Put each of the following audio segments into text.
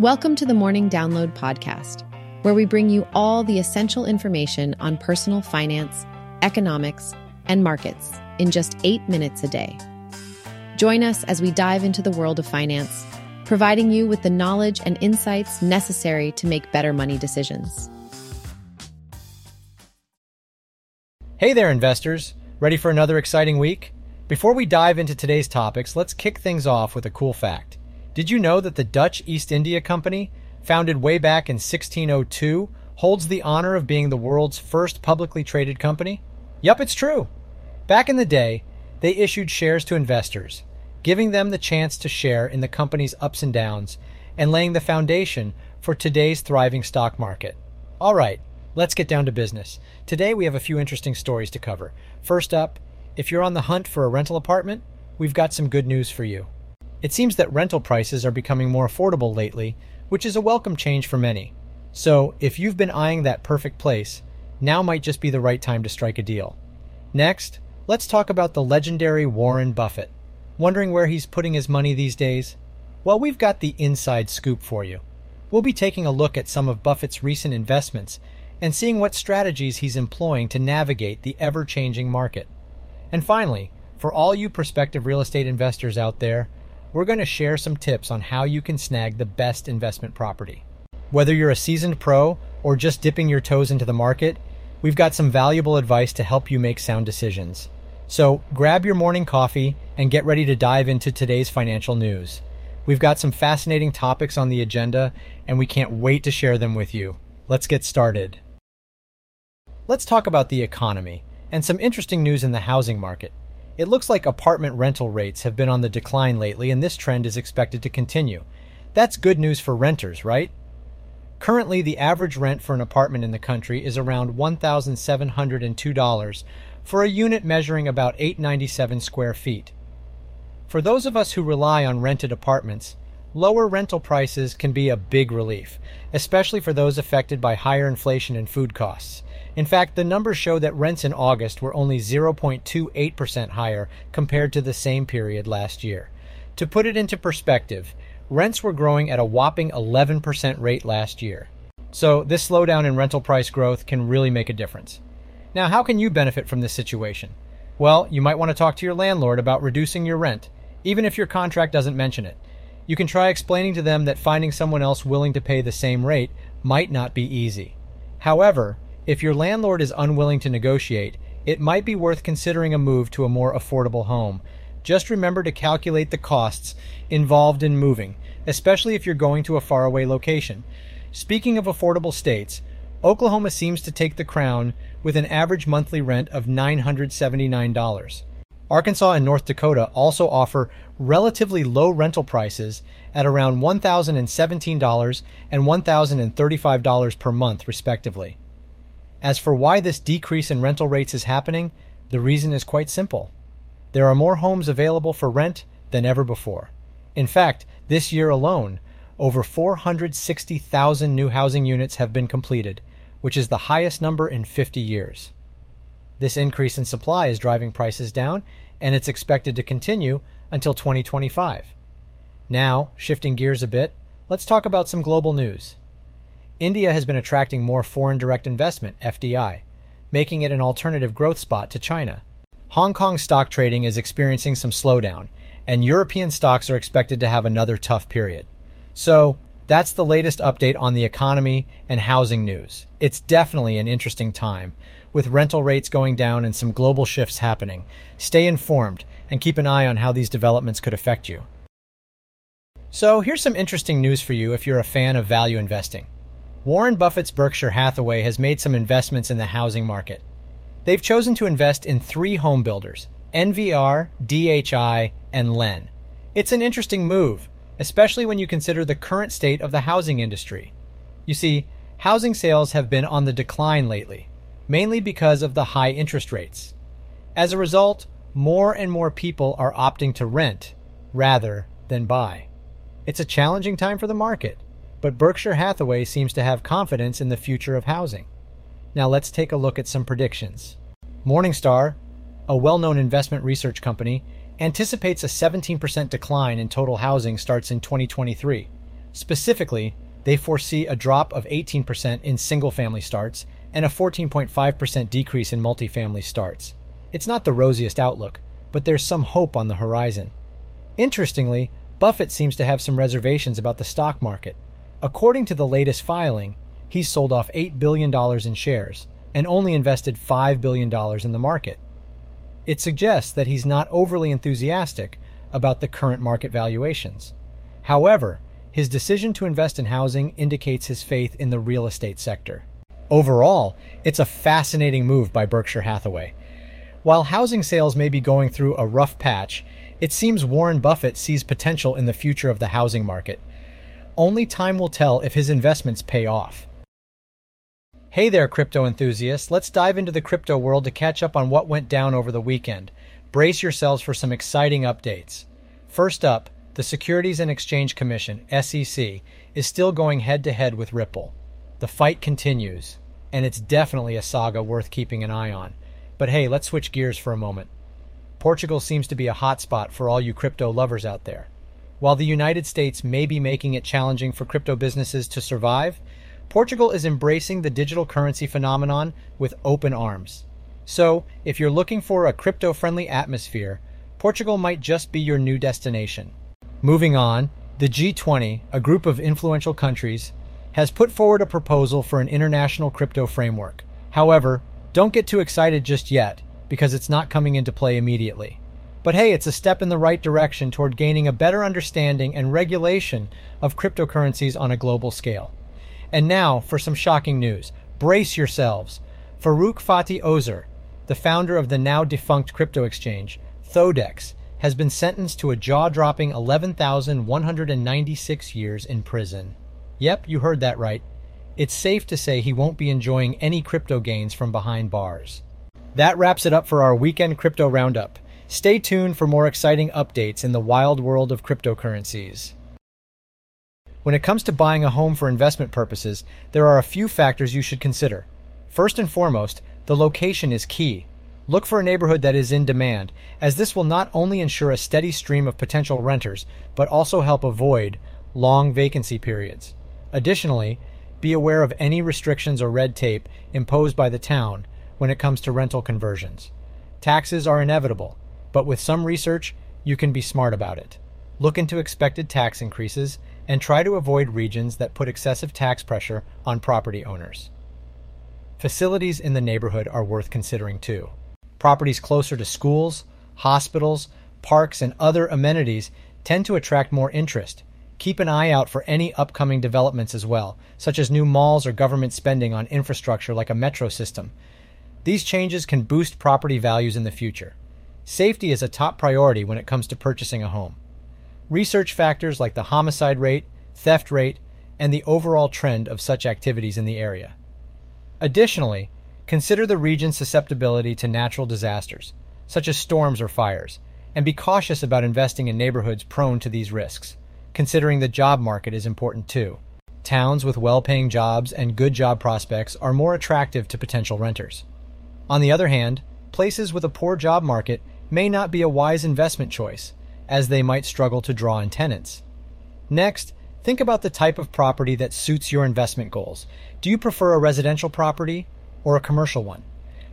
Welcome to the Morning Download Podcast, where we bring you all the essential information on personal finance, economics, and markets in just eight minutes a day. Join us as we dive into the world of finance, providing you with the knowledge and insights necessary to make better money decisions. Hey there, investors. Ready for another exciting week? Before we dive into today's topics, let's kick things off with a cool fact. Did you know that the Dutch East India Company, founded way back in 1602, holds the honor of being the world's first publicly traded company? Yup, it's true. Back in the day, they issued shares to investors, giving them the chance to share in the company's ups and downs and laying the foundation for today's thriving stock market. All right, let's get down to business. Today we have a few interesting stories to cover. First up, if you're on the hunt for a rental apartment, we've got some good news for you. It seems that rental prices are becoming more affordable lately, which is a welcome change for many. So, if you've been eyeing that perfect place, now might just be the right time to strike a deal. Next, let's talk about the legendary Warren Buffett. Wondering where he's putting his money these days? Well, we've got the inside scoop for you. We'll be taking a look at some of Buffett's recent investments and seeing what strategies he's employing to navigate the ever changing market. And finally, for all you prospective real estate investors out there, we're going to share some tips on how you can snag the best investment property. Whether you're a seasoned pro or just dipping your toes into the market, we've got some valuable advice to help you make sound decisions. So grab your morning coffee and get ready to dive into today's financial news. We've got some fascinating topics on the agenda, and we can't wait to share them with you. Let's get started. Let's talk about the economy and some interesting news in the housing market. It looks like apartment rental rates have been on the decline lately, and this trend is expected to continue. That's good news for renters, right? Currently, the average rent for an apartment in the country is around $1,702 for a unit measuring about 897 square feet. For those of us who rely on rented apartments, lower rental prices can be a big relief, especially for those affected by higher inflation and food costs. In fact, the numbers show that rents in August were only 0.28% higher compared to the same period last year. To put it into perspective, rents were growing at a whopping 11% rate last year. So, this slowdown in rental price growth can really make a difference. Now, how can you benefit from this situation? Well, you might want to talk to your landlord about reducing your rent, even if your contract doesn't mention it. You can try explaining to them that finding someone else willing to pay the same rate might not be easy. However, if your landlord is unwilling to negotiate, it might be worth considering a move to a more affordable home. Just remember to calculate the costs involved in moving, especially if you're going to a faraway location. Speaking of affordable states, Oklahoma seems to take the crown with an average monthly rent of $979. Arkansas and North Dakota also offer relatively low rental prices at around $1,017 and $1,035 per month, respectively. As for why this decrease in rental rates is happening, the reason is quite simple. There are more homes available for rent than ever before. In fact, this year alone, over 460,000 new housing units have been completed, which is the highest number in 50 years. This increase in supply is driving prices down, and it's expected to continue until 2025. Now, shifting gears a bit, let's talk about some global news. India has been attracting more foreign direct investment, FDI, making it an alternative growth spot to China. Hong Kong stock trading is experiencing some slowdown, and European stocks are expected to have another tough period. So, that's the latest update on the economy and housing news. It's definitely an interesting time, with rental rates going down and some global shifts happening. Stay informed and keep an eye on how these developments could affect you. So, here's some interesting news for you if you're a fan of value investing. Warren Buffett's Berkshire Hathaway has made some investments in the housing market. They've chosen to invest in three home builders NVR, DHI, and Len. It's an interesting move, especially when you consider the current state of the housing industry. You see, housing sales have been on the decline lately, mainly because of the high interest rates. As a result, more and more people are opting to rent rather than buy. It's a challenging time for the market but Berkshire Hathaway seems to have confidence in the future of housing. Now let's take a look at some predictions. Morningstar, a well known investment research company, anticipates a 17% decline in total housing starts in 2023, Specifically, they foresee a drop of 18% in single family starts and a 14.5% decrease in multifamily starts. It's not the rosiest outlook, but there's some hope on the horizon. Interestingly, Buffett seems to have some reservations about the stock market. According to the latest filing, he's sold off $8 billion in shares and only invested $5 billion in the market. It suggests that he's not overly enthusiastic about the current market valuations. However, his decision to invest in housing indicates his faith in the real estate sector. Overall, it's a fascinating move by Berkshire Hathaway. While housing sales may be going through a rough patch, it seems Warren Buffett sees potential in the future of the housing market. Only time will tell if his investments pay off. Hey there, crypto enthusiasts. Let's dive into the crypto world to catch up on what went down over the weekend. Brace yourselves for some exciting updates. First up, the Securities and Exchange Commission, SEC, is still going head to head with Ripple. The fight continues and it's definitely a saga worth keeping an eye on. But hey, let's switch gears for a moment. Portugal seems to be a hotspot for all you crypto lovers out there. While the United States may be making it challenging for crypto businesses to survive, Portugal is embracing the digital currency phenomenon with open arms. So, if you're looking for a crypto friendly atmosphere, Portugal might just be your new destination. Moving on, the G20, a group of influential countries, has put forward a proposal for an international crypto framework. However, don't get too excited just yet, because it's not coming into play immediately. But hey, it's a step in the right direction toward gaining a better understanding and regulation of cryptocurrencies on a global scale. And now for some shocking news. Brace yourselves. Farouk Fatih Ozer, the founder of the now defunct crypto exchange, Thodex, has been sentenced to a jaw dropping 11,196 years in prison. Yep, you heard that right. It's safe to say he won't be enjoying any crypto gains from behind bars. That wraps it up for our weekend crypto roundup. Stay tuned for more exciting updates in the wild world of cryptocurrencies. When it comes to buying a home for investment purposes, there are a few factors you should consider. First and foremost, the location is key. Look for a neighborhood that is in demand, as this will not only ensure a steady stream of potential renters, but also help avoid long vacancy periods. Additionally, be aware of any restrictions or red tape imposed by the town when it comes to rental conversions. Taxes are inevitable, but with some research, you can be smart about it. Look into expected tax increases and try to avoid regions that put excessive tax pressure on property owners. Facilities in the neighborhood are worth considering too. Properties closer to schools, hospitals, parks, and other amenities tend to attract more interest Keep an eye out for any upcoming developments as well, such as new malls or government spending on infrastructure like a metro system. These changes can boost property values in the future. Safety is a top priority when it comes to purchasing a home. Research factors like the homicide rate, theft rate, and the overall trend of such activities in the area. Additionally, consider the region's susceptibility to natural disasters, such as storms or fires, and be cautious about investing in neighborhoods prone to these risks considering the job market is important too. Towns with well paying jobs and good job prospects are more attractive to potential renters. On the other hand, places with a poor job market may not be a wise investment choice, as they might struggle to draw in tenants. Next, think about the type of property that suits your investment goals. Do you prefer a residential property or a commercial one?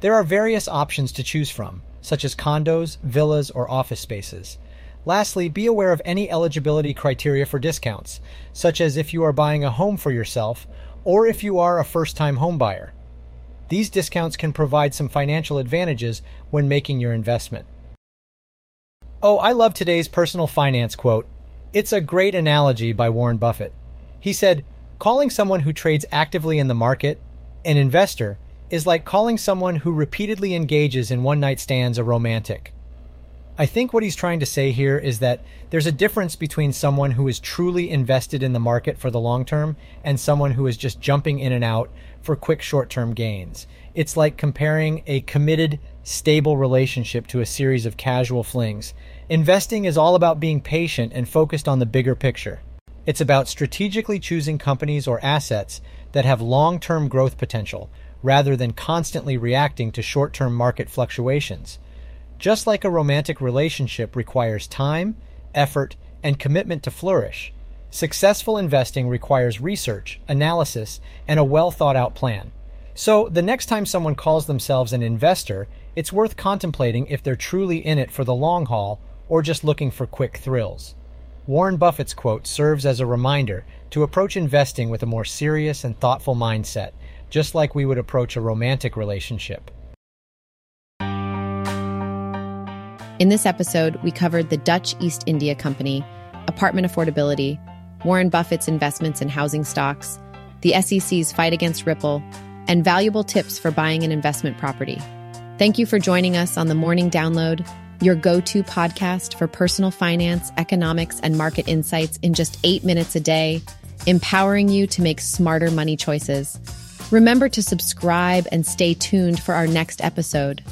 There are various options to choose from, such as condos, villas, or office spaces. Lastly, be aware of any eligibility criteria for discounts, such as if you are buying a home for yourself or if you are a first time homebuyer. These discounts can provide some financial advantages when making your investment. Oh, I love today's personal finance quote. It's a great analogy by Warren Buffett. He said, Calling someone who trades actively in the market an investor is like calling someone who repeatedly engages in one night stands a romantic. I think what he's trying to say here is that there's a difference between someone who is truly invested in the market for the long term and someone who is just jumping in and out for quick short term gains. It's like comparing a committed, stable relationship to a series of casual flings. Investing is all about being patient and focused on the bigger picture. It's about strategically choosing companies or assets that have long term growth potential rather than constantly reacting to short term market fluctuations. Just like a romantic relationship requires time, effort, and commitment to flourish, Successful investing requires research, analysis, and a well thought out plan. So, the next time someone calls themselves an investor, it's worth contemplating if they're truly in it for the long haul or just looking for quick thrills. Warren Buffett's quote serves as a reminder to approach investing with a more serious and thoughtful mindset, just like we would approach a romantic relationship. In this episode, we covered the Dutch East India Company, apartment affordability, Warren Buffett's investments in housing stocks, the SEC's fight against Ripple, and valuable tips for buying an investment property. Thank you for joining us on the Morning Download, your go to podcast for personal finance, economics, and market insights in just eight minutes a day, empowering you to make smarter money choices. Remember to subscribe and stay tuned for our next episode.